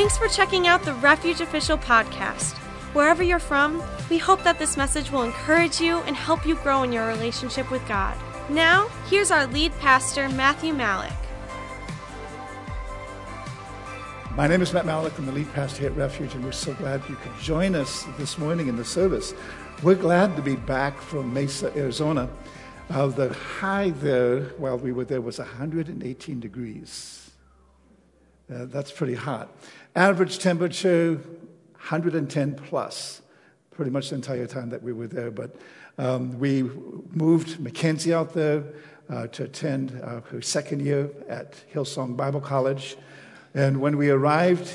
Thanks for checking out the Refuge Official podcast. Wherever you're from, we hope that this message will encourage you and help you grow in your relationship with God. Now, here's our lead pastor, Matthew Malik. My name is Matt Malik. I'm the lead pastor here at Refuge, and we're so glad you could join us this morning in the service. We're glad to be back from Mesa, Arizona. Uh, the high there, while we were there, was 118 degrees. Uh, that's pretty hot. Average temperature, 110 plus, pretty much the entire time that we were there. But um, we moved Mackenzie out there uh, to attend uh, her second year at Hillsong Bible College. And when we arrived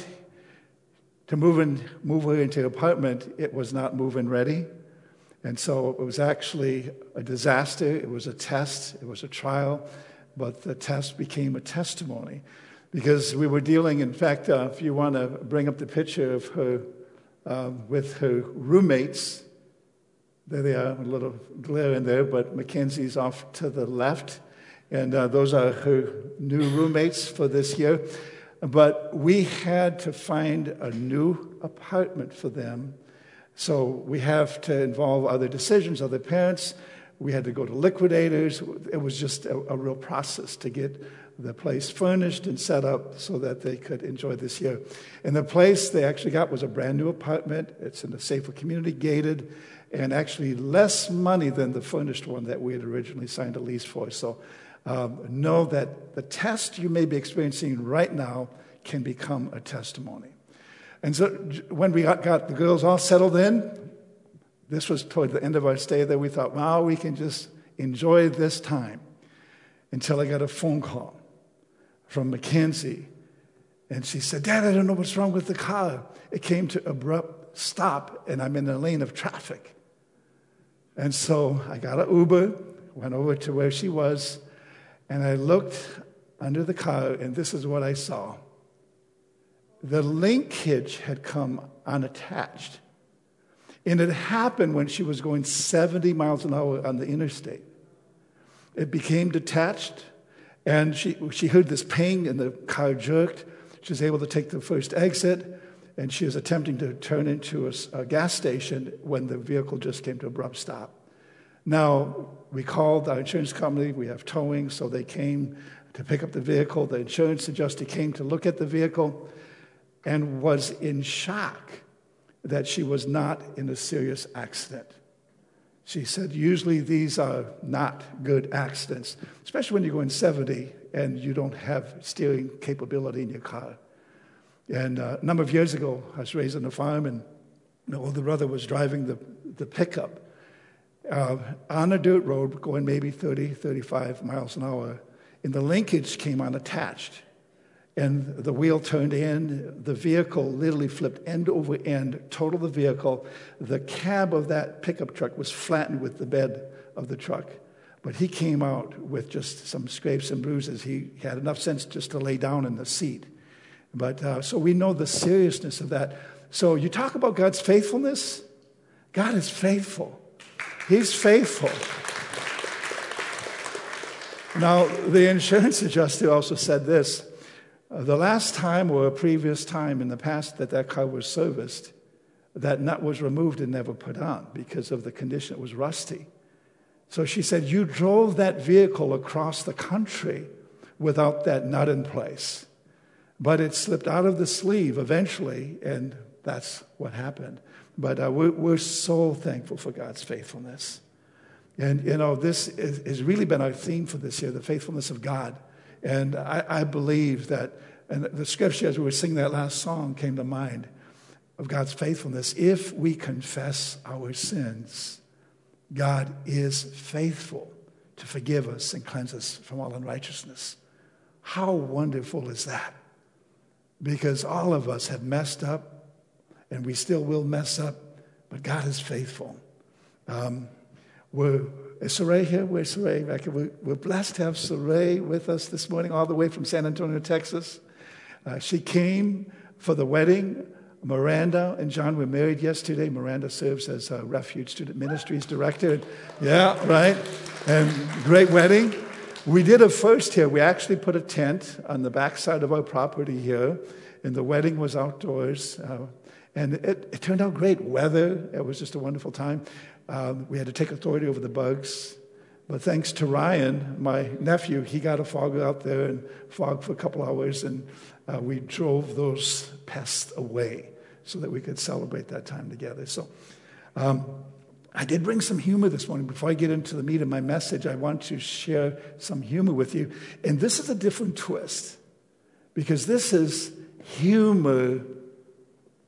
to move, in, move her into the apartment, it was not move-in ready. And so it was actually a disaster. It was a test, it was a trial, but the test became a testimony because we were dealing, in fact, uh, if you want to bring up the picture of her uh, with her roommates, there they are, a little glare in there, but Mackenzie's off to the left. And uh, those are her new roommates for this year. But we had to find a new apartment for them so we have to involve other decisions, other parents. We had to go to liquidators. It was just a, a, real process to get the place furnished and set up so that they could enjoy this year. And the place they actually got was a brand new apartment. It's in a safer community, gated, and actually less money than the furnished one that we had originally signed a lease for. So um, know that the test you may be experiencing right now can become a testimony. And so when we got, got the girls all settled in, this was toward the end of our stay there, we thought, wow, we can just enjoy this time until I got a phone call from Mackenzie. And she said, Dad, I don't know what's wrong with the car. It came to abrupt stop, and I'm in a lane of traffic. And so I got an Uber, went over to where she was, and I looked under the car, and this is what I saw the linkage had come unattached. And it happened when she was going 70 miles an hour on the interstate. It became detached, and she, she heard this ping, and the car jerked. She was able to take the first exit, and she was attempting to turn into a, a gas station when the vehicle just came to a abrupt stop. Now, we called our insurance company, we have towing, so they came to pick up the vehicle. The insurance adjuster came to look at the vehicle and was in shock that she was not in a serious accident. She said, usually these are not good accidents, especially when you're going 70 and you don't have steering capability in your car. And uh, a number of years ago, I was raised on a farm, and my older brother was driving the, the pickup uh, on a dirt road going maybe 30, 35 miles an hour, and the linkage came unattached and the wheel turned in. The vehicle literally flipped end over end, totaled the vehicle. The cab of that pickup truck was flattened with the bed of the truck. But he came out with just some scrapes and bruises. He had enough sense just to lay down in the seat. But uh, so we know the seriousness of that. So you talk about God's faithfulness. God is faithful. He's faithful. Now, the insurance adjuster also said this the last time or a previous time in the past that that car was serviced, that nut was removed and never put on because of the condition. It was rusty. So she said, You drove that vehicle across the country without that nut in place. But it slipped out of the sleeve eventually, and that's what happened. But uh, we're, we're, so thankful for God's faithfulness. And, you know, this has really been our theme for this year the faithfulness of God. And I, I believe that, and the scripture as we were singing that last song came to mind of God's faithfulness. If we confess our sins, God is faithful to forgive us and cleanse us from all unrighteousness. How wonderful is that? Because all of us have messed up and we still will mess up, but God is faithful. Um, we're is Saray here? Where's Saray? We're, we're blessed to have Saray with us this morning, all the way from San Antonio, Texas. Uh, she came for the wedding. Miranda and John were married yesterday. Miranda serves as a Refuge Student Ministries Director. Yeah, right. And great wedding. We did a first here. We actually put a tent on the backside of our property here. and the wedding was outdoors. Uh, and it, it, turned out great. Weather, it was just a wonderful time. Um, we had to take authority over the bugs. But thanks to Ryan, my nephew, he got a fog out there and fogged for a couple hours, and uh, we drove those pests away so that we could celebrate that time together. So um, I did bring some humor this morning. Before I get into the meat of my message, I want to share some humor with you. And this is a different twist because this is humor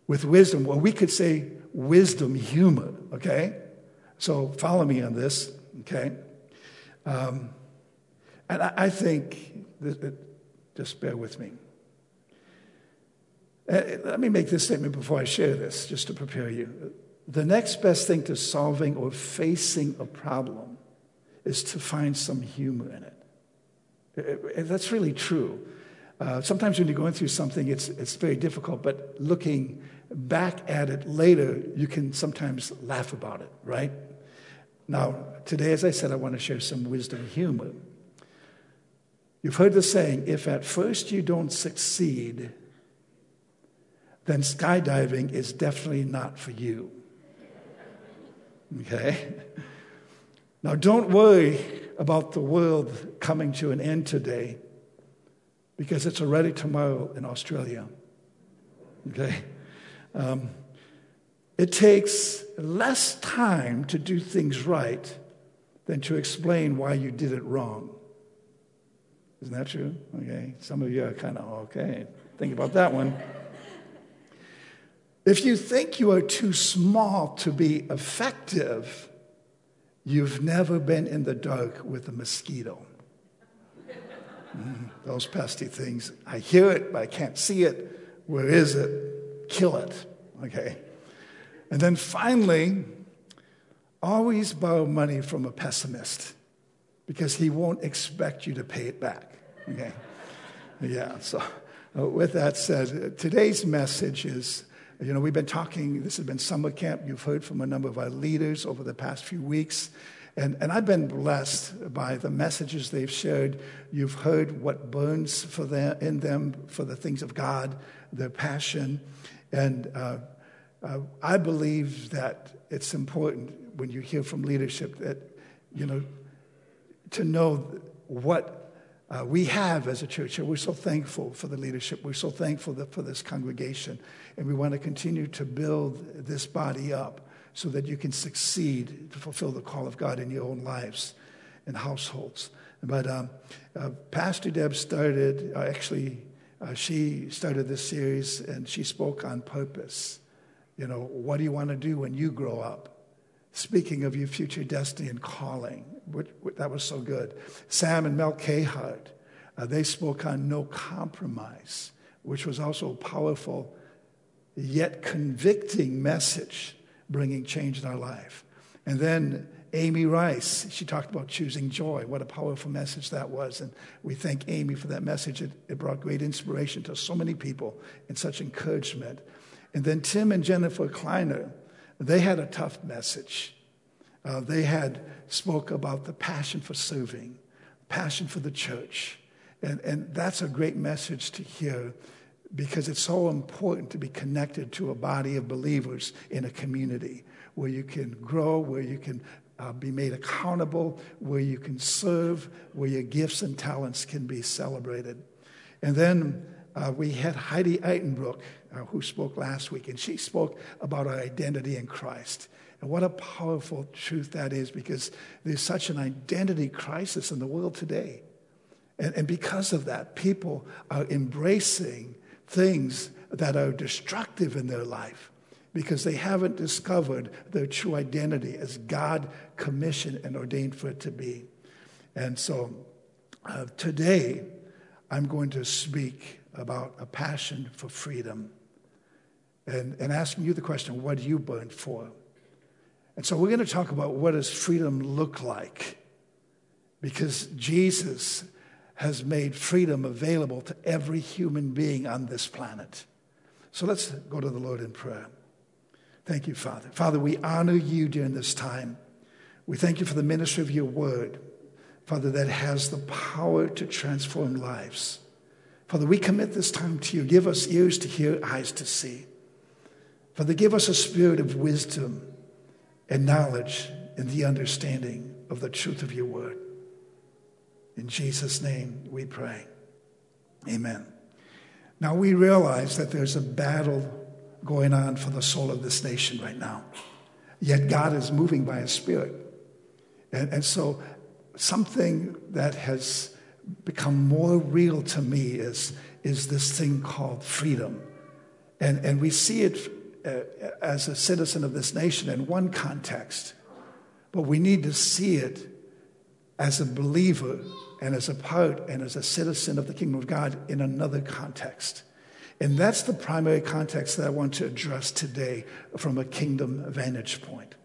with wisdom. Well, we could say wisdom humor, okay? So follow me on this, okay? Um, and I, I think, that, just bear with me. Uh, let me make this statement before I share this, just to prepare you. The next best thing to solving or facing a problem is to find some humor in it. Uh, uh, that's really true. Uh, sometimes when you're going through something, it's, it's very difficult, but looking back at it later, you can sometimes laugh about it, right? Now, today, as I said, I want to share some wisdom humor. You've heard the saying if at first you don't succeed, then skydiving is definitely not for you. Okay? Now, don't worry about the world coming to an end today because it's already tomorrow in Australia. Okay? Um, it takes less time to do things right than to explain why you did it wrong. Isn't that true? Okay. Some of you are kind of, okay, think about that one. If you think you are too small to be effective, you've never been in the dark with a mosquito. Mm, those pesky things. I hear it, but I can't see it. Where is it? Kill it. Okay. And then finally, always borrow money from a pessimist because he won't expect you to pay it back. Okay? Yeah, so uh, with that said, today's message is you know, we've been talking, this has been summer camp. You've heard from a number of our leaders over the past few weeks. And, and I've been blessed by the messages they've shared. You've heard what burns for them, in them for the things of God, their passion. And uh, uh, I believe that it's important when you hear from leadership that, you know, to know what uh, we have as a church. And We're so thankful for the leadership. We're so thankful for this congregation. And we want to continue to build this body up so that you can succeed to fulfill the call of God in your own lives and households. But um, uh, Pastor Deb started, uh, actually, uh, she started this series and she spoke on purpose. You know, what do you want to do when you grow up? Speaking of your future destiny and calling, which, which, that was so good. Sam and Mel Cahart, uh, they spoke on no compromise, which was also powerful yet convicting message bringing change in our life. And then Amy Rice, she talked about choosing joy. What a powerful message that was. And we thank Amy for that message. It, it brought great inspiration to so many people and such encouragement. And then Tim and Jennifer Kleiner, they had a tough message. Uh, they had spoke about the passion for serving, passion for the church. And, and that's a great message to hear because it's so important to be connected to a body of believers in a community where you can grow, where you can uh, be made accountable, where you can serve, where your gifts and talents can be celebrated. And then uh, we had Heidi Eitenbrook, uh, who spoke last week, and she spoke about our identity in Christ. And what a powerful truth that is because there's such an identity crisis in the world today. And, and because of that, people are embracing things that are destructive in their life because they haven't discovered their true identity as God commissioned and ordained for it to be. And so uh, today, I'm going to speak about a passion for freedom and, and asking you the question what do you burn for? And so we're going to talk about what does freedom look like because Jesus has made freedom available to every human being on this planet. So let's go to the Lord in prayer. Thank you, Father. Father, we honor you during this time. We thank you for the ministry of your word, Father, that has the power to transform lives. Father, we commit this time to you. Give us ears to hear, eyes to see. Father, give us a spirit of wisdom and knowledge and the understanding of the truth of your word. In Jesus' name we pray. Amen. Now we realize that there's a battle going on for the soul of this nation right now. Yet God is moving by his spirit. And, and so something that has become more real to me is, is this thing called freedom. And, and we see it uh, as a citizen of this nation in one context, but we need to see it as a believer and as a part and as a citizen of the kingdom of God in another context. And that's the primary context that I want to address today from a kingdom vantage point.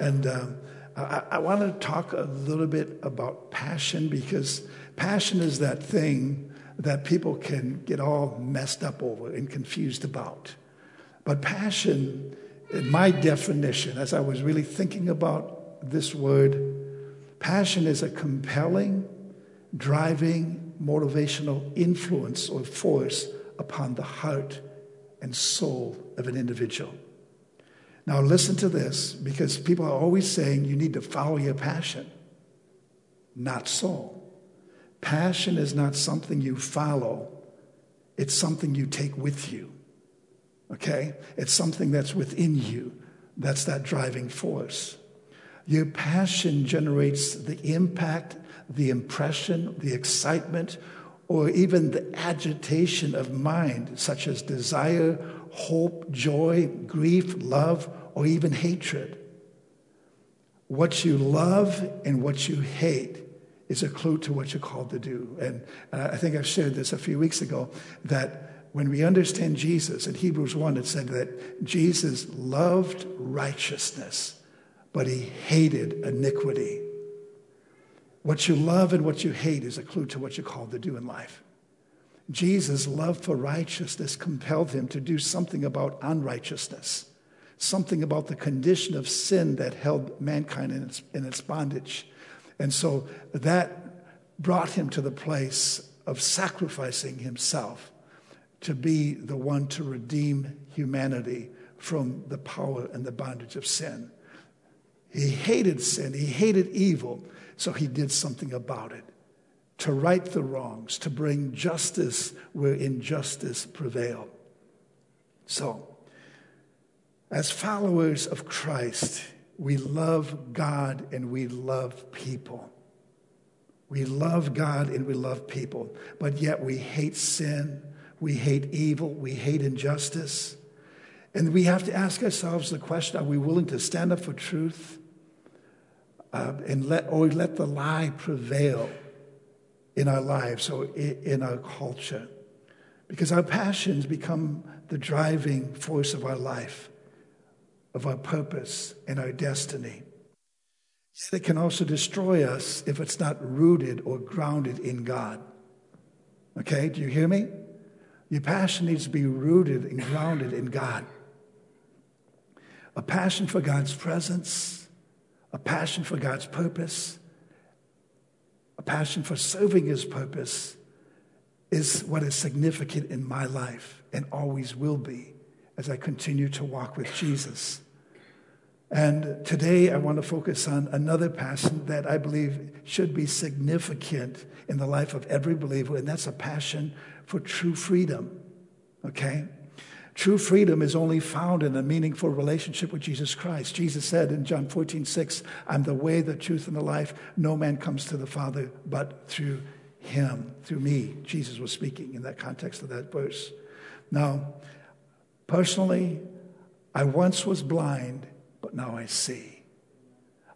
And um, I, I want to talk a little bit about passion because passion is that thing that people can get all messed up over and confused about. But passion, in my definition, as I was really thinking about this word, passion is a compelling, driving, motivational influence or force upon the heart and soul of an individual. Now, listen to this because people are always saying you need to follow your passion. Not so. Passion is not something you follow, it's something you take with you. Okay? It's something that's within you. That's that driving force. Your passion generates the impact, the impression, the excitement, or even the agitation of mind, such as desire, hope, joy, grief, love, or even hatred. What you love and what you hate is a clue to what you're called to do. And uh, I think I've shared this a few weeks ago that when we understand Jesus, in Hebrews 1, it said that Jesus loved righteousness, but he hated iniquity. What you love and what you hate is a clue to what you're called to do in life. Jesus' love for righteousness compelled him to do something about unrighteousness, something about the condition of sin that held mankind in its, in its bondage. And so that brought him to the place of sacrificing himself to be the one to redeem humanity from the power and the bondage of sin. He hated sin, he hated evil, so he did something about it to right the wrongs, to bring justice where injustice prevailed. So, as followers of Christ, we love God and we love people. We love God and we love people, but yet we hate sin we hate evil. We hate injustice. And we have to ask ourselves the question are we willing to stand up for truth uh, and let, or let the lie prevail in our lives or in our culture? Because our passions become the driving force of our life, of our purpose and our destiny. Yet it can also destroy us if it's not rooted or grounded in God. Okay, do you hear me? Your passion needs to be rooted and grounded in God. A passion for God's presence, a passion for God's purpose, a passion for serving His purpose is what is significant in my life and always will be as I continue to walk with Jesus. And today I want to focus on another passion that I believe should be significant in the life of every believer, and that's a passion for true freedom. Okay? True freedom is only found in a meaningful relationship with Jesus Christ. Jesus said in John 14, 6, I'm the way, the truth, and the life. No man comes to the Father but through him, through me. Jesus was speaking in that context of that verse. Now, personally, I once was blind, but now I see.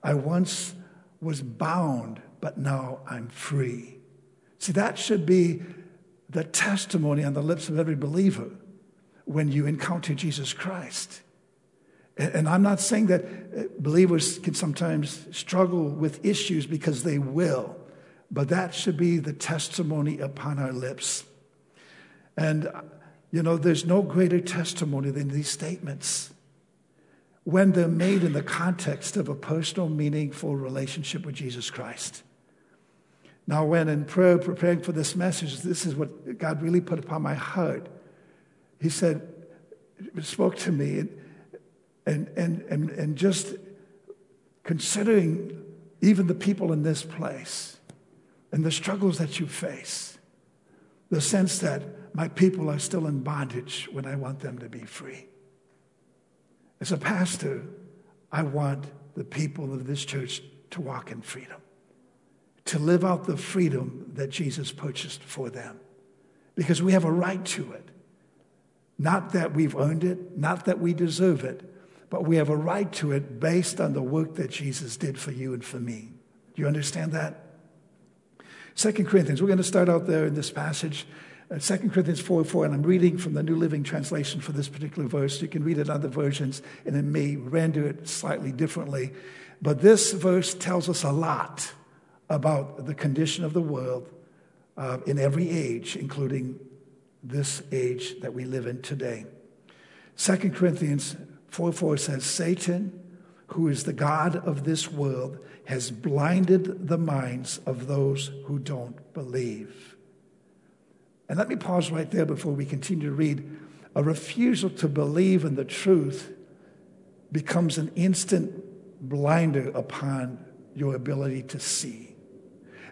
I once was bound, but now I'm free. See, that should be the testimony on the lips of every believer when you encounter Jesus Christ. And I'm not saying that uh, believers can sometimes struggle with issues because they will, but that should be the testimony upon our lips. And, you know, there's no greater testimony than these statements when they're made in the context of a personal, meaningful relationship with Jesus Christ. Now, when in prayer, preparing for this message, this is what God really put upon my heart. He said, spoke to me, and, and, and, and, and just considering even the people in this place and the struggles that you face, the sense that my people are still in bondage when I want them to be free. As a pastor, I want the people of this church to walk in freedom to live out the freedom that Jesus purchased for them. Because we have a right to it. Not that we've earned it, not that we deserve it, but we have a right to it based on the work that Jesus did for you and for me. Do you understand that? Second Corinthians, we're going to start out there in this passage. Uh, 2 Corinthians 4 4, and I'm reading from the New Living Translation for this particular verse. You can read it in other versions, and it may render it slightly differently. But this verse tells us a lot about the condition of the world uh, in every age, including this age that we live in today. 2 Corinthians 4 4 says, Satan, who is the God of this world, has blinded the minds of those who don't believe. And let me pause right there before we continue to read. A refusal to believe in the truth becomes an instant blinder upon your ability to see.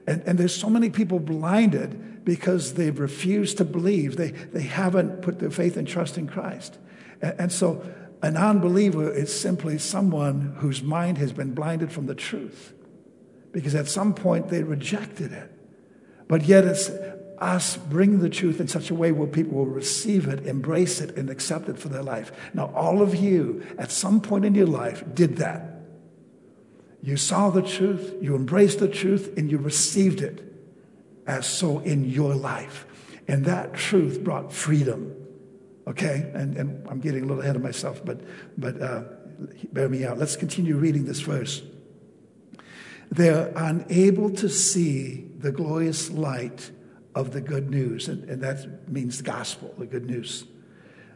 And, and there's so many people blinded because they've refused to believe. They, they haven't put their faith and trust in Christ. And, and so an unbeliever is simply someone whose mind has been blinded from the truth because at some point they rejected it. But yet it's us bringing the truth in such a way where people will receive it, embrace it, and accept it for their life. Now, all of you at some point in your life did that. You saw the truth, you embraced the truth, and you received it as so in your life. And that truth brought freedom. Okay? And, and I'm getting a little ahead of myself, but, but uh, bear me out. Let's continue reading this verse. They're unable to see the glorious light of the good news, and, and that means the gospel, the good news.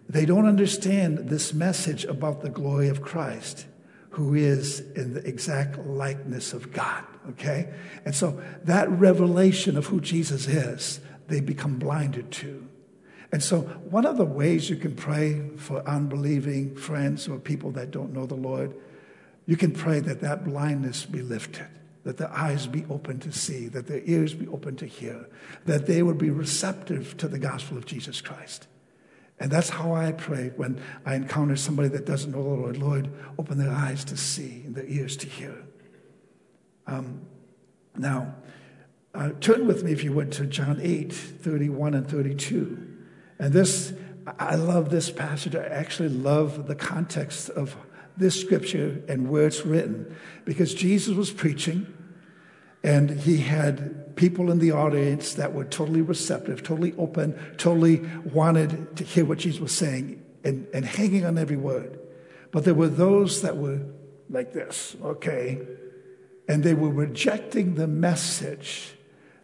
They don't understand this message about the glory of Christ who is in the exact likeness of God, okay? And so that revelation of who Jesus is, they become blinded to. And so, one of the ways you can pray for unbelieving friends or people that don't know the Lord, you can pray that that blindness be lifted, that their eyes be open to see, that their ears be open to hear, that they would be receptive to the gospel of Jesus Christ. And that's how I pray when I encounter somebody that doesn't know the Lord. Lord, open their eyes to see and their ears to hear. Um, now, uh, turn with me, if you would, to John 8 31 and 32. And this, I love this passage. I actually love the context of this scripture and where it's written because Jesus was preaching and he had people in the audience that were totally receptive, totally open, totally wanted to hear what Jesus was saying and, and hanging on every word. But there were those that were like this, okay? And they were rejecting the message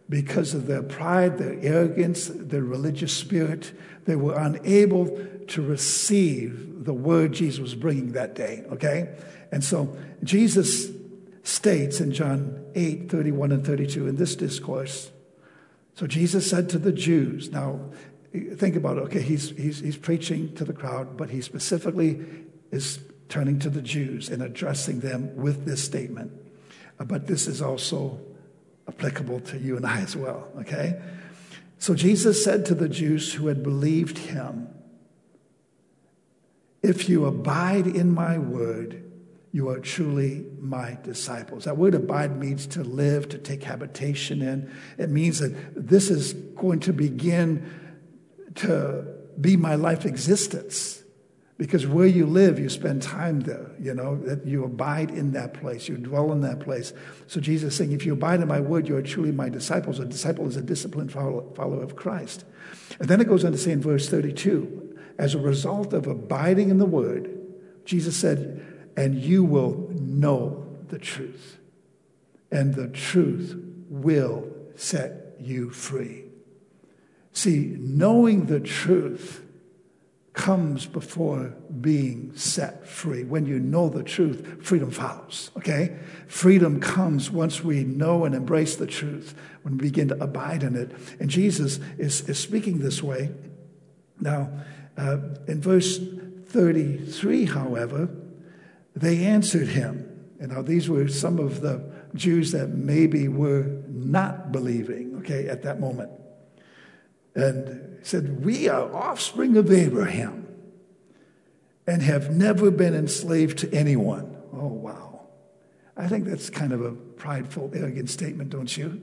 because of their pride, their arrogance, their religious spirit. They were unable to receive the word Jesus was bringing that day, okay? And so Jesus states in John 8 31 and 32 in this discourse. So Jesus said to the Jews, now think about it, okay, he's, he's, he's preaching to the crowd, but he specifically is turning to the Jews and addressing them with this statement. But this is also applicable to you and I as well, okay? So Jesus said to the Jews who had believed him, If you abide in my word, you are truly my disciples. That word abide means to live, to take habitation in. It means that this is going to begin to be my life existence. Because where you live, you spend time there, you know, that you abide in that place, you dwell in that place. So Jesus is saying, if you abide in my word, you are truly my disciples. A disciple is a disciplined follower of Christ. And then it goes on to say in verse 32, as a result of abiding in the word, Jesus said, and you will know the truth. And the truth will set you free. See, knowing the truth comes before being set free. When you know the truth, freedom follows, okay? Freedom comes once we know and embrace the truth, when we begin to abide in it. And Jesus is, is speaking this way. Now, uh, in verse 33, however, they answered him. And now these were some of the Jews that maybe were not believing, okay, at that moment. And said, We are offspring of Abraham and have never been enslaved to anyone. Oh, wow. I think that's kind of a prideful, arrogant statement, don't you?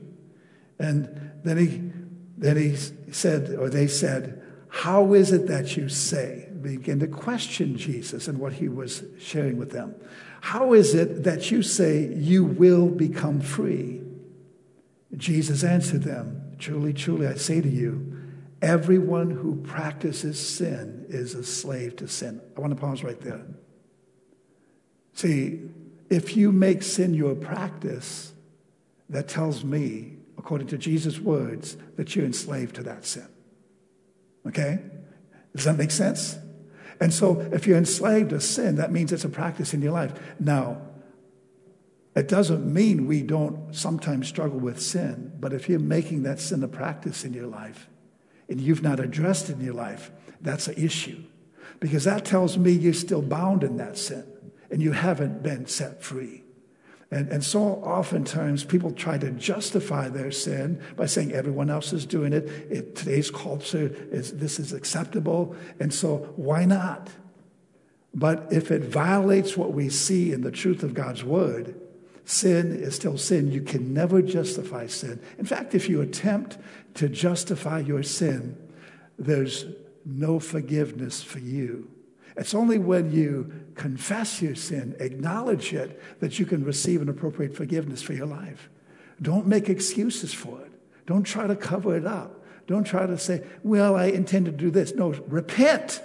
And then he, then he said, or they said, How is it that you say? Begin to question Jesus and what he was sharing with them. How is it that you say you will become free? Jesus answered them, Truly, truly, I say to you, everyone who practices sin is a slave to sin. I want to pause right there. See, if you make sin your practice, that tells me, according to Jesus' words, that you're enslaved to that sin. Okay? Does that make sense? And so, if you're enslaved to sin, that means it's a practice in your life. Now, it doesn't mean we don't sometimes struggle with sin, but if you're making that sin a practice in your life and you've not addressed in your life, that's an issue. Because that tells me you're still bound in that sin and you haven't been set free. And, and so oftentimes people try to justify their sin by saying everyone else is doing it. it today's culture is this is acceptable, and so why not? But if it violates what we see in the truth of God's word, sin is still sin. You can never justify sin. In fact, if you attempt to justify your sin, there's no forgiveness for you. It's only when you confess your sin, acknowledge it, that you can receive an appropriate forgiveness for your life. Don't make excuses for it. Don't try to cover it up. Don't try to say, well, I intend to do this. No, repent.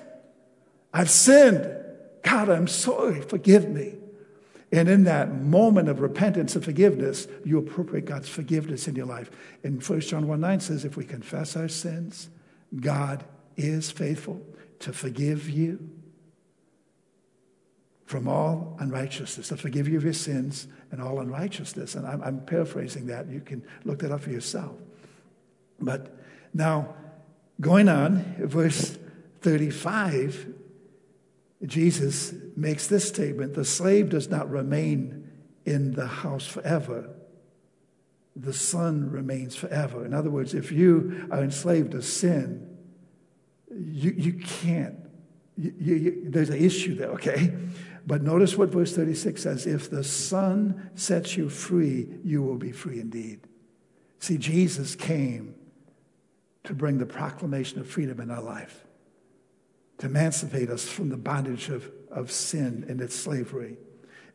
I've sinned. God, I'm sorry. Forgive me. And in that moment of repentance and forgiveness, you appropriate God's forgiveness in your life. And 1 John 1 9 says, if we confess our sins, God is faithful to forgive you from all unrighteousness, to forgive you of your sins and all unrighteousness. And I'm, I'm paraphrasing that. You can look that up for yourself. But now, going on, verse 35 Jesus makes this statement the slave does not remain in the house forever. The son remains forever. In other words, if you are enslaved to sin, you, you can't. You, you, there's an issue there, okay? But notice what verse 36 says if the Son sets you free, you will be free indeed. See, Jesus came to bring the proclamation of freedom in our life to emancipate us from the bondage of, of sin and its slavery.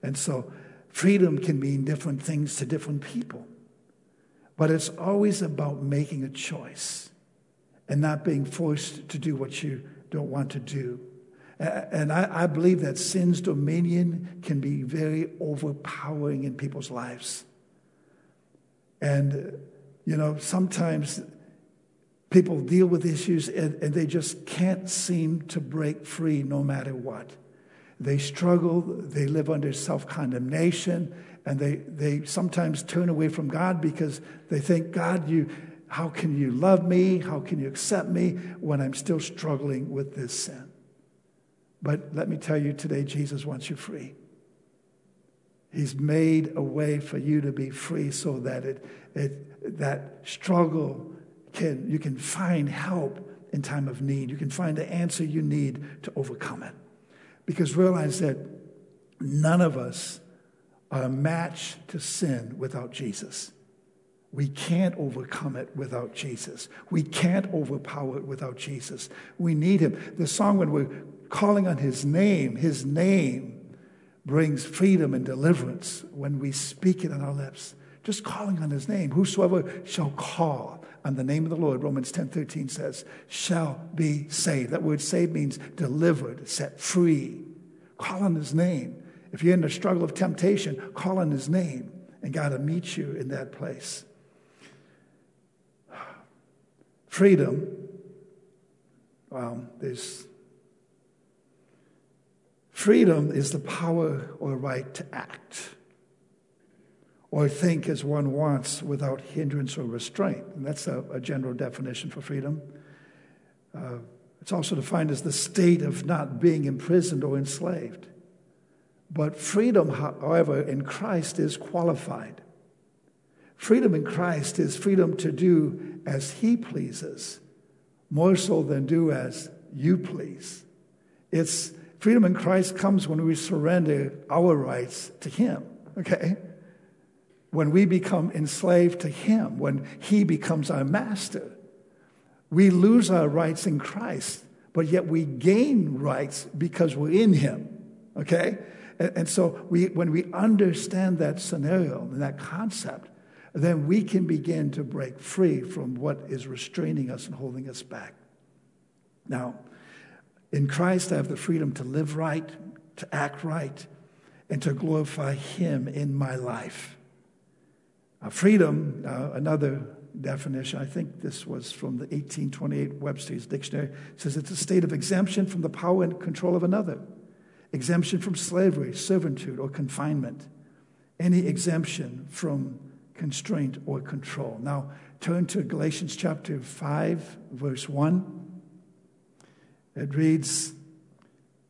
And so freedom can mean different things to different people. But it's always about making a choice and not being forced to do what you don't want to do. And I, I believe that sin's dominion can be very overpowering in people's lives. And, you know, sometimes People deal with issues and, and they just can't seem to break free no matter what. They struggle, they live under self condemnation, and they, they sometimes turn away from God because they think, God, you, how can you love me? How can you accept me when I'm still struggling with this sin? But let me tell you today, Jesus wants you free. He's made a way for you to be free so that it, it, that struggle can, you can find help in time of need. You can find the answer you need to overcome it. Because realize that none of us are a match to sin without Jesus. We can't overcome it without Jesus. We can't overpower it without Jesus. We need him. The song, when we're calling on his name, his name brings freedom and deliverance when we speak it on our lips. Just calling on his name. Whosoever shall call on the name of the Lord, Romans 10 13 says, shall be saved. That word saved means delivered, set free. Call on his name. If you're in the struggle of temptation, call on his name, and God will meet you in that place. Freedom. Well, there's Freedom is the power or right to act or think as one wants without hindrance or restraint. And that's a, a general definition for freedom. Uh, it's also defined as the state of not being imprisoned or enslaved. But freedom, however, in Christ is qualified. Freedom in Christ is freedom to do as He pleases, more so than do as you please. It's freedom in Christ comes when we surrender our rights to Him, okay? When we become enslaved to Him, when He becomes our master, we lose our rights in Christ, but yet we gain rights because we're in Him, okay? And, and so we, when we understand that scenario and that concept, then we can begin to break free from what is restraining us and holding us back. Now, in Christ, I have the freedom to live right, to act right, and to glorify Him in my life. Uh, freedom, uh, another definition, I think this was from the 1828 Webster's Dictionary, says it's a state of exemption from the power and control of another, exemption from slavery, servitude, or confinement, any exemption from constraint or control. Now, turn to Galatians chapter 5, verse 1. It reads,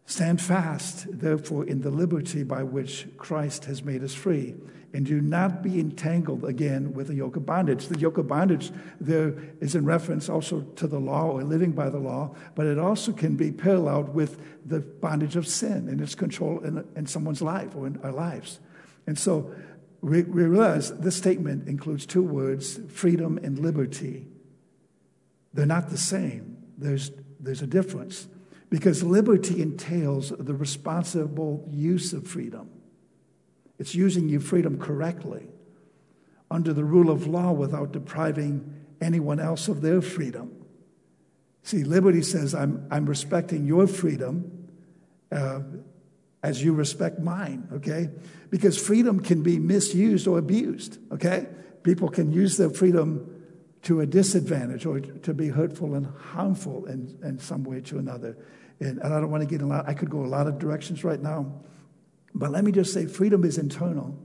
Stand fast, therefore, in the liberty by which Christ has made us free, and do not be entangled again with the yoke of bondage. The yoke of bondage there is in reference also to the law or living by the law, but it also can be paralleled with the bondage of sin and its control in, in someone's life or in our lives. And so we, we realize this statement includes two words freedom and liberty. They're not the same, there's, there's a difference. Because liberty entails the responsible use of freedom. It's using your freedom correctly under the rule of law without depriving anyone else of their freedom. See, liberty says, I'm, I'm respecting your freedom uh, as you respect mine, okay? Because freedom can be misused or abused, okay? People can use their freedom to a disadvantage or to be hurtful and harmful in, in some way to another. And, and I don't want to get a lot, I could go a lot of directions right now. But let me just say freedom is internal.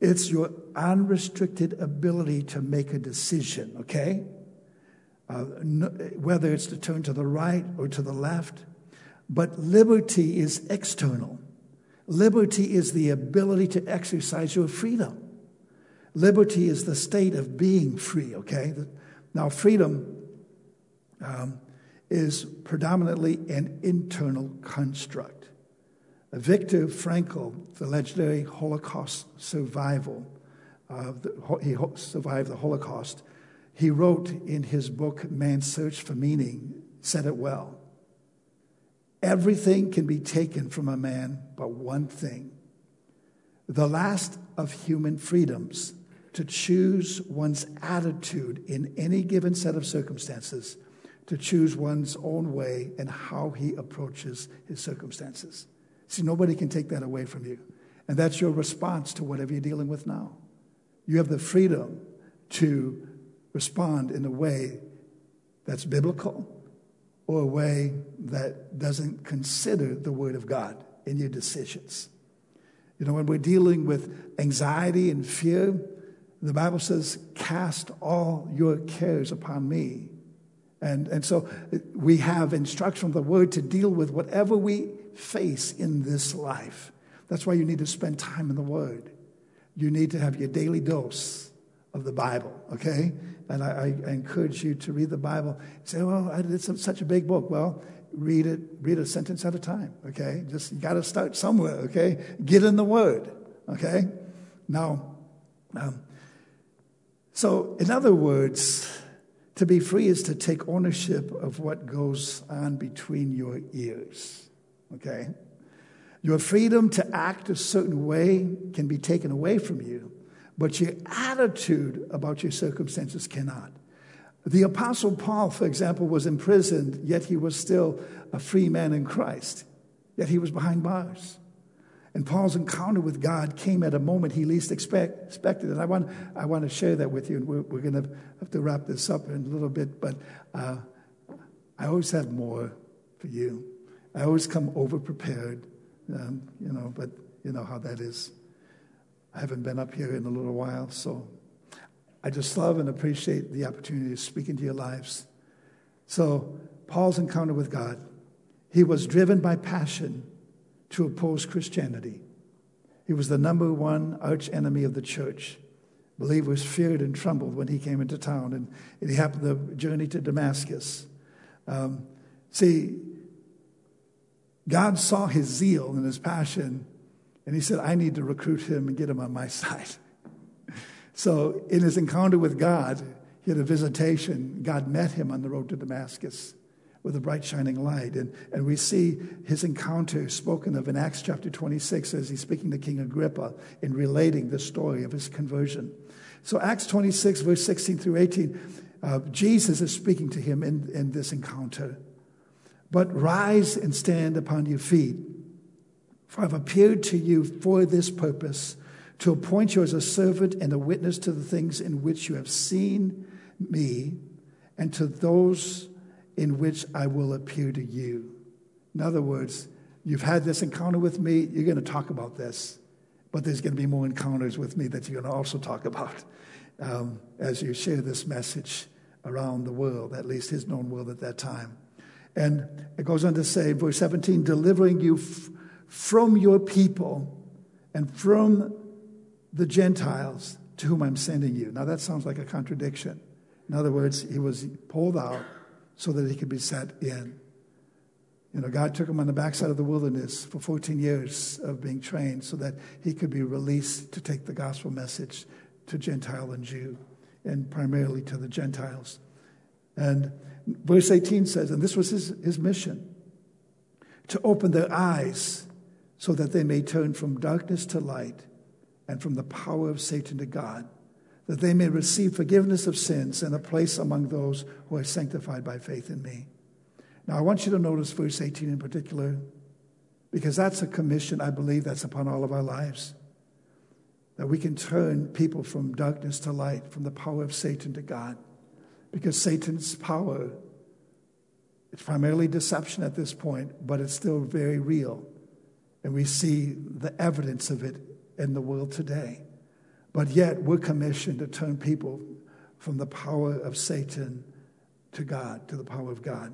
It's your unrestricted ability to make a decision, okay? Uh, no, whether it's to turn to the right or to the left. But liberty is external. Liberty is the ability to exercise your freedom. Liberty is the state of being free, okay? Now, freedom um, is predominantly an internal construct. Viktor Frankl, the legendary Holocaust survival, uh, the, he survived the Holocaust. He wrote in his book, Man's Search for Meaning, said it well. Everything can be taken from a man but one thing the last of human freedoms to choose one's attitude in any given set of circumstances to choose one's own way and how he approaches his circumstances. See, nobody can take that away from you. And that's your response to whatever you're dealing with now. You have the freedom to respond in a way that's biblical or a way that doesn't consider the Word of God in your decisions. You know, when we're dealing with anxiety and fear, the Bible says, Cast all your cares upon me and, and so we have instruction from the word to deal with whatever we face in this life. That's why you need to spend time in the word. You need to have your daily dose of the Bible, okay? And I, I encourage you to read the Bible. say, well, it's such a big book. Well, read it, read a sentence at a time, okay? Just you got to start somewhere, okay? Get in the Word, okay? Now, um, so in other words, to be free is to take ownership of what goes on between your ears. Okay? Your freedom to act a certain way can be taken away from you, but your attitude about your circumstances cannot. The Apostle Paul, for example, was imprisoned, yet he was still a free man in Christ, yet he was behind bars. And Paul's encounter with God came at a moment he least expect, expected. And I want, I want to share that with you. And we're, we're going to have to wrap this up in a little bit. But uh, I always have more for you. I always come over prepared, um, you know, but you know how that is. I haven't been up here in a little while, so I just love and appreciate the opportunity to speak into your lives. So, Paul's encounter with God, he was driven by passion to oppose Christianity. He was the number one arch enemy of the church. Believers feared and trembled when he came into town, and, and he happened the journey to Damascus. Um, see, God saw his zeal and his passion, and he said, I need to recruit him and get him on my side. So, in his encounter with God, he had a visitation. God met him on the road to Damascus with a bright shining light. And, and we see his encounter spoken of in Acts chapter 26 as he's speaking to King Agrippa in relating the story of his conversion. So, Acts 26, verse 16 through 18, uh, Jesus is speaking to him in, in this encounter. But rise and stand upon your feet, for I've appeared to you for this purpose to appoint you as a servant and a witness to the things in which you have seen me and to those in which I will appear to you. In other words, you've had this encounter with me, you're going to talk about this, but there's going to be more encounters with me that you're going to also talk about um, as you share this message around the world, at least his known world at that time. And it goes on to say, verse 17, delivering you f- from your people and from the Gentiles to whom I'm sending you. Now that sounds like a contradiction. In other words, he was pulled out so that he could be set in. You know, God took him on the backside of the wilderness for 14 years of being trained so that he could be released to take the gospel message to Gentile and Jew, and primarily to the Gentiles. And verse 18 says, and this was his, his mission to open their eyes so that they may turn from darkness to light and from the power of Satan to God, that they may receive forgiveness of sins and a place among those who are sanctified by faith in me. Now, I want you to notice verse 18 in particular, because that's a commission, I believe, that's upon all of our lives. That we can turn people from darkness to light, from the power of Satan to God. Because Satan's power, it's primarily deception at this point, but it's still very real. And we see the evidence of it in the world today. But yet, we're commissioned to turn people from the power of Satan to God, to the power of God.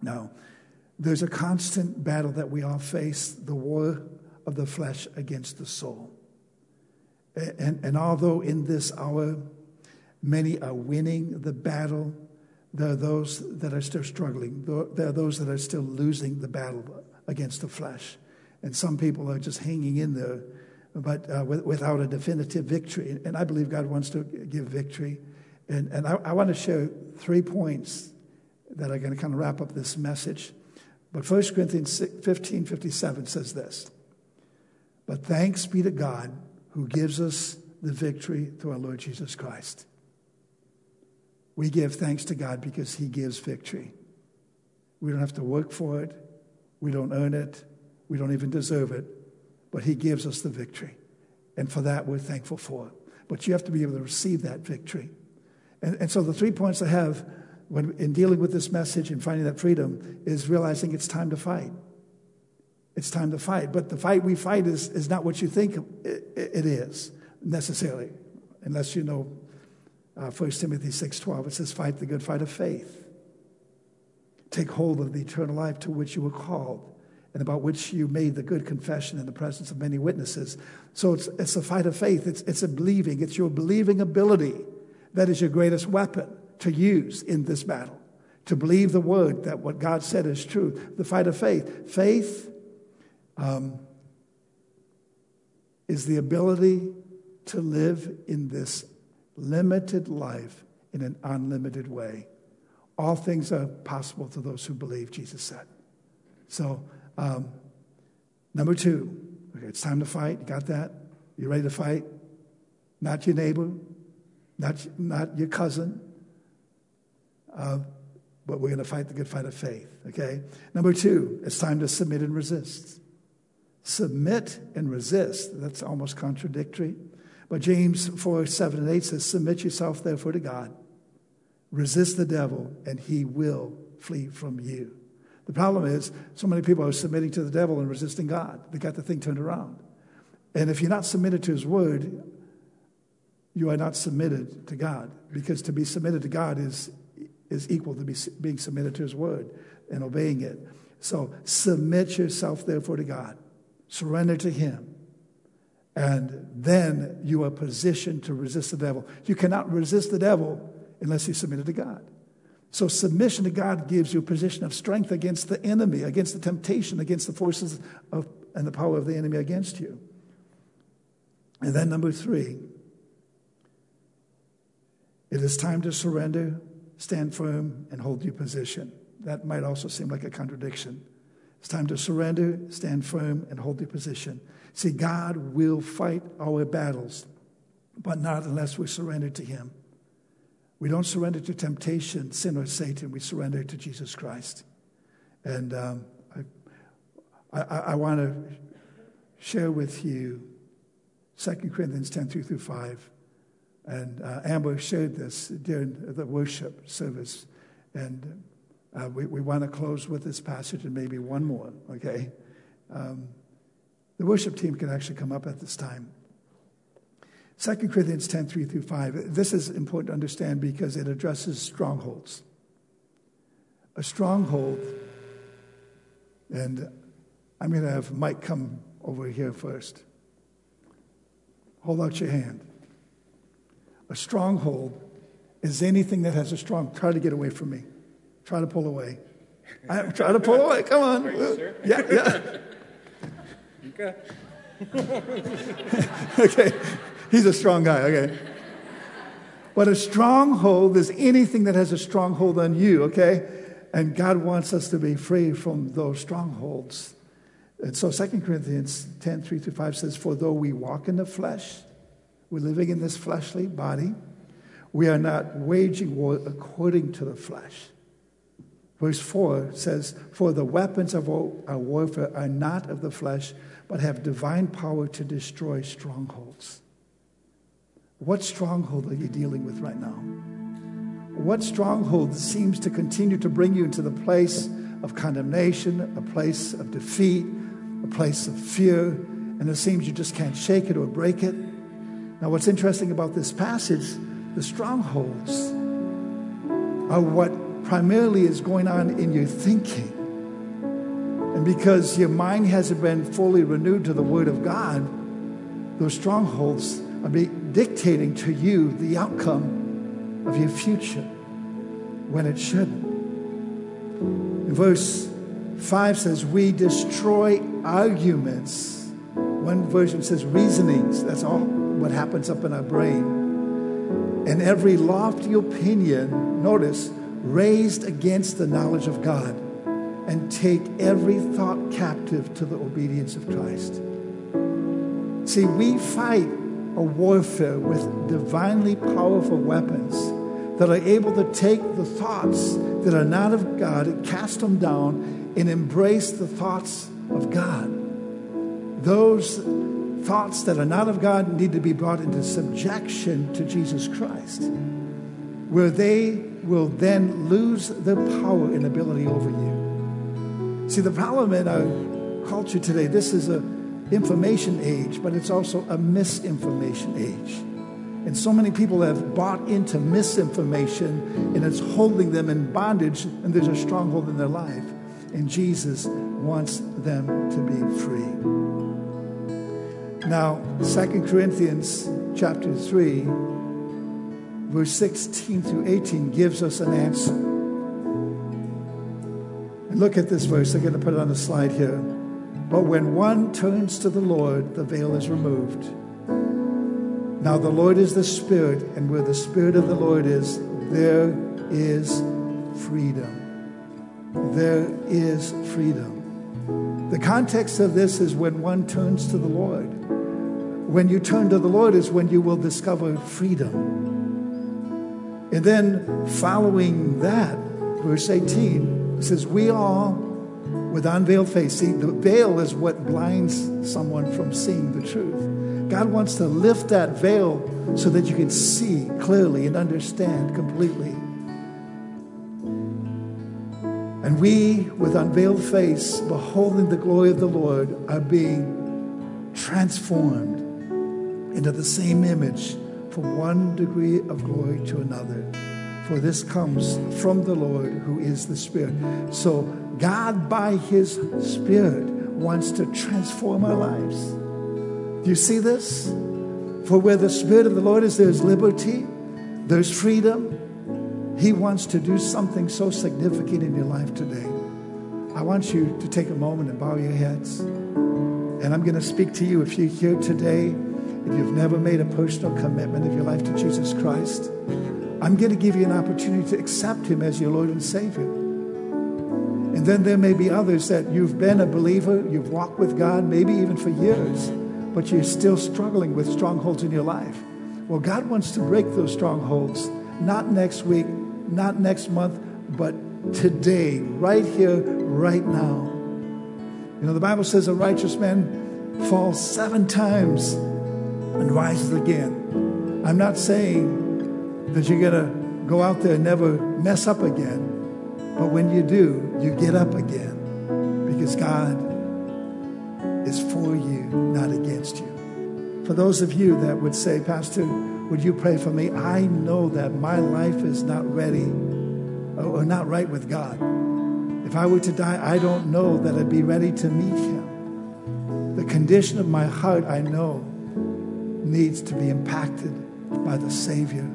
Now, there's a constant battle that we all face the war of the flesh against the soul. And, and although in this hour many are winning the battle, there are those that are still struggling. There are those that are still losing the battle against the flesh. And some people are just hanging in there but uh, with, without a definitive victory. And I believe God wants to give victory. And, and I, I want to share three points that are going to kind of wrap up this message. But 1 Corinthians 15 57 says this But thanks be to God who gives us the victory through our Lord Jesus Christ. We give thanks to God because He gives victory. We don't have to work for it, we don't earn it, we don't even deserve it but He gives us the victory. And for that, we're thankful for. But you have to be able to receive that victory. And, and so the three points I have when, in dealing with this message and finding that freedom is realizing it's time to fight. It's time to fight. But the fight we fight is, is not what you think it, it is necessarily, unless you know uh, 1 Timothy 6.12. It says, fight the good fight of faith. Take hold of the eternal life to which you were called and about which you made the good confession in the presence of many witnesses. So it's, it's a fight of faith. It's, it's a believing. It's your believing ability that is your greatest weapon to use in this battle. To believe the word that what God said is true. The fight of faith. Faith um, is the ability to live in this limited life in an unlimited way. All things are possible to those who believe, Jesus said. So um, number two, okay, it's time to fight. You got that? You ready to fight? Not your neighbor, not, not your cousin, uh, but we're going to fight the good fight of faith, okay? Number two, it's time to submit and resist. Submit and resist. That's almost contradictory. But James 4 7 and 8 says, Submit yourself therefore to God. Resist the devil, and he will flee from you. The problem is, so many people are submitting to the devil and resisting God. They got the thing turned around. And if you're not submitted to his word, you are not submitted to God. Because to be submitted to God is, is equal to be, being submitted to his word and obeying it. So submit yourself, therefore, to God. Surrender to him. And then you are positioned to resist the devil. You cannot resist the devil unless you submitted to God. So, submission to God gives you a position of strength against the enemy, against the temptation, against the forces of, and the power of the enemy against you. And then, number three, it is time to surrender, stand firm, and hold your position. That might also seem like a contradiction. It's time to surrender, stand firm, and hold your position. See, God will fight our battles, but not unless we surrender to Him. We don't surrender to temptation, sin, or Satan. We surrender to Jesus Christ. And um, I, I, I want to share with you 2 Corinthians 10 3 through 5. And uh, Amber shared this during the worship service. And uh, we, we want to close with this passage and maybe one more, okay? Um, the worship team can actually come up at this time. 2 Corinthians 10 3 through 5. This is important to understand because it addresses strongholds. A stronghold, and I'm going to have Mike come over here first. Hold out your hand. A stronghold is anything that has a strong. Try to get away from me. Try to pull away. I, try to pull away. Come on. Yeah, yeah. Okay. okay. He's a strong guy, okay? But a stronghold is anything that has a stronghold on you, okay? And God wants us to be free from those strongholds. And so 2 Corinthians 10, 3 through 5 says, For though we walk in the flesh, we're living in this fleshly body, we are not waging war according to the flesh. Verse 4 says, For the weapons of our warfare are not of the flesh, but have divine power to destroy strongholds. What stronghold are you dealing with right now? What stronghold seems to continue to bring you into the place of condemnation, a place of defeat, a place of fear, and it seems you just can't shake it or break it? Now, what's interesting about this passage, the strongholds are what primarily is going on in your thinking. And because your mind hasn't been fully renewed to the Word of God, those strongholds are dictating to you the outcome of your future when it shouldn't. verse 5 says, We destroy arguments. One version says reasonings. That's all what happens up in our brain. And every lofty opinion, notice, raised against the knowledge of God, and take every thought captive to the obedience of Christ. See, we fight a warfare with divinely powerful weapons that are able to take the thoughts that are not of God cast them down and embrace the thoughts of God. Those thoughts that are not of God need to be brought into subjection to Jesus Christ, where they will then lose their power and ability over you. See, the problem in our culture today, this is a information age, but it's also a misinformation age. And so many people have bought into misinformation and it's holding them in bondage, and there's a stronghold in their life. And Jesus wants them to be free. Now, Second Corinthians chapter 3, verse 16 through 18 gives us an answer. Look at this verse. I'm going to put it on the slide here. But when one turns to the Lord, the veil is removed. Now, the Lord is the Spirit, and where the Spirit of the Lord is, there is freedom. There is freedom. The context of this is when one turns to the Lord. When you turn to the Lord is when you will discover freedom. And then, following that, verse 18 says, We all with unveiled face. See, the veil is what blinds someone from seeing the truth. God wants to lift that veil so that you can see clearly and understand completely. And we, with unveiled face, beholding the glory of the Lord, are being transformed into the same image from one degree of glory to another. For this comes from the Lord who is the Spirit. So, God, by His Spirit, wants to transform our lives. Do you see this? For where the Spirit of the Lord is, there's liberty, there's freedom. He wants to do something so significant in your life today. I want you to take a moment and bow your heads. And I'm going to speak to you if you're here today, if you've never made a personal commitment of your life to Jesus Christ. I'm going to give you an opportunity to accept Him as your Lord and Savior. And then there may be others that you've been a believer, you've walked with God, maybe even for years, but you're still struggling with strongholds in your life. Well, God wants to break those strongholds, not next week, not next month, but today, right here, right now. You know, the Bible says a righteous man falls seven times and rises again. I'm not saying that you're going to go out there and never mess up again, but when you do, you get up again because God is for you, not against you. For those of you that would say, Pastor, would you pray for me? I know that my life is not ready or not right with God. If I were to die, I don't know that I'd be ready to meet Him. The condition of my heart, I know, needs to be impacted by the Savior.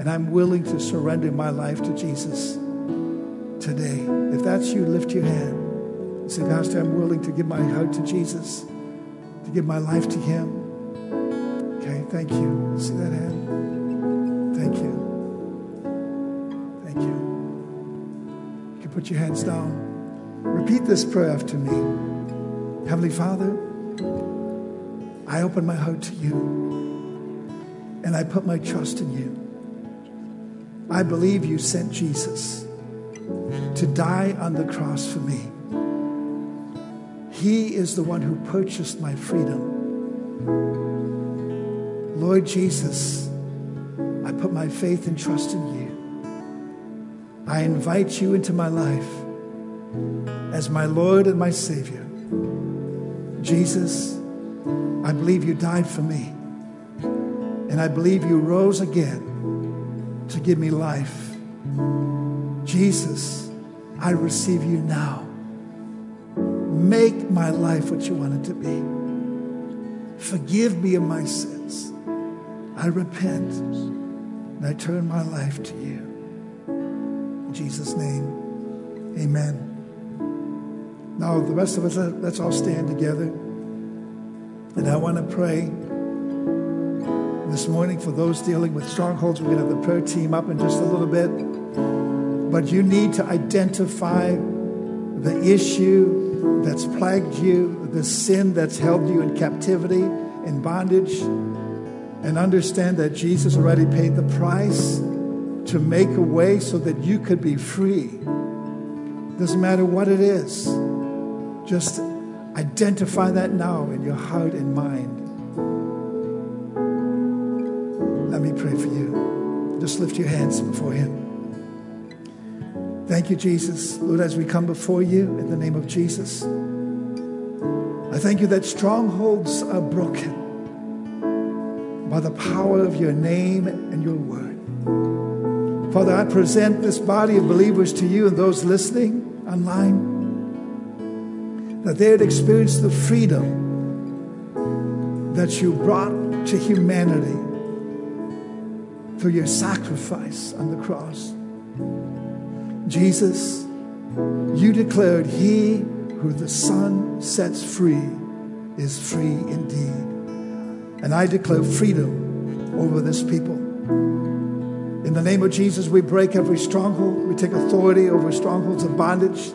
And I'm willing to surrender my life to Jesus today. If that's you, lift your hand. And Say, Pastor, I'm willing to give my heart to Jesus, to give my life to Him. Okay, thank you. See that hand? Thank you. Thank you. You can put your hands down. Repeat this prayer after me. Heavenly Father, I open my heart to you and I put my trust in you. I believe you sent Jesus to die on the cross for me. He is the one who purchased my freedom. Lord Jesus, I put my faith and trust in you. I invite you into my life as my Lord and my Savior. Jesus, I believe you died for me. And I believe you rose again to give me life. Jesus, I receive you now. Make my life what you want it to be. Forgive me of my sins. I repent and I turn my life to you. In Jesus' name, amen. Now, the rest of us, let's all stand together. And I want to pray this morning for those dealing with strongholds. We're going to have the prayer team up in just a little bit. But you need to identify the issue that's plagued you, the sin that's held you in captivity, in bondage, and understand that Jesus already paid the price to make a way so that you could be free. Doesn't matter what it is, just identify that now in your heart and mind. Just lift your hands before Him. Thank you, Jesus. Lord, as we come before you in the name of Jesus, I thank you that strongholds are broken by the power of your name and your word. Father, I present this body of believers to you and those listening online, that they had experienced the freedom that you brought to humanity through your sacrifice on the cross. Jesus, you declared, He who the Son sets free is free indeed. And I declare freedom over this people. In the name of Jesus, we break every stronghold. We take authority over strongholds of bondage.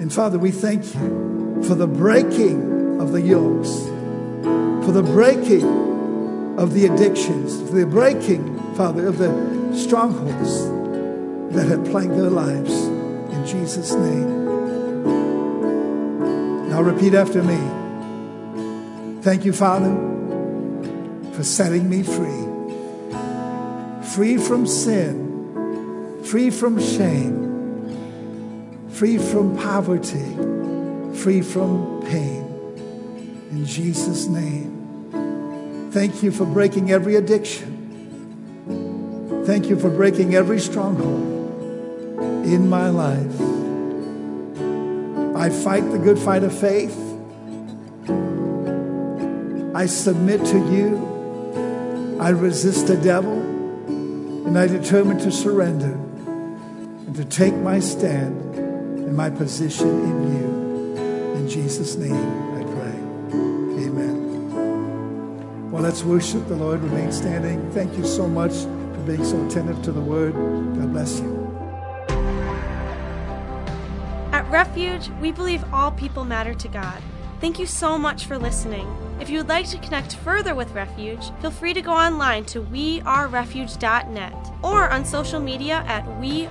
And Father, we thank you for the breaking of the yokes, for the breaking of the addictions, the breaking, Father, of the strongholds that have plagued their lives. In Jesus' name. Now repeat after me. Thank you, Father, for setting me free. Free from sin, free from shame, free from poverty, free from pain. In Jesus' name. Thank you for breaking every addiction. Thank you for breaking every stronghold in my life. I fight the good fight of faith. I submit to you. I resist the devil. And I determine to surrender and to take my stand and my position in you. In Jesus' name Well, let's worship the Lord. Remain standing. Thank you so much for being so attentive to the word. God bless you. At Refuge, we believe all people matter to God. Thank you so much for listening. If you would like to connect further with Refuge, feel free to go online to wearerefuge.net or on social media at We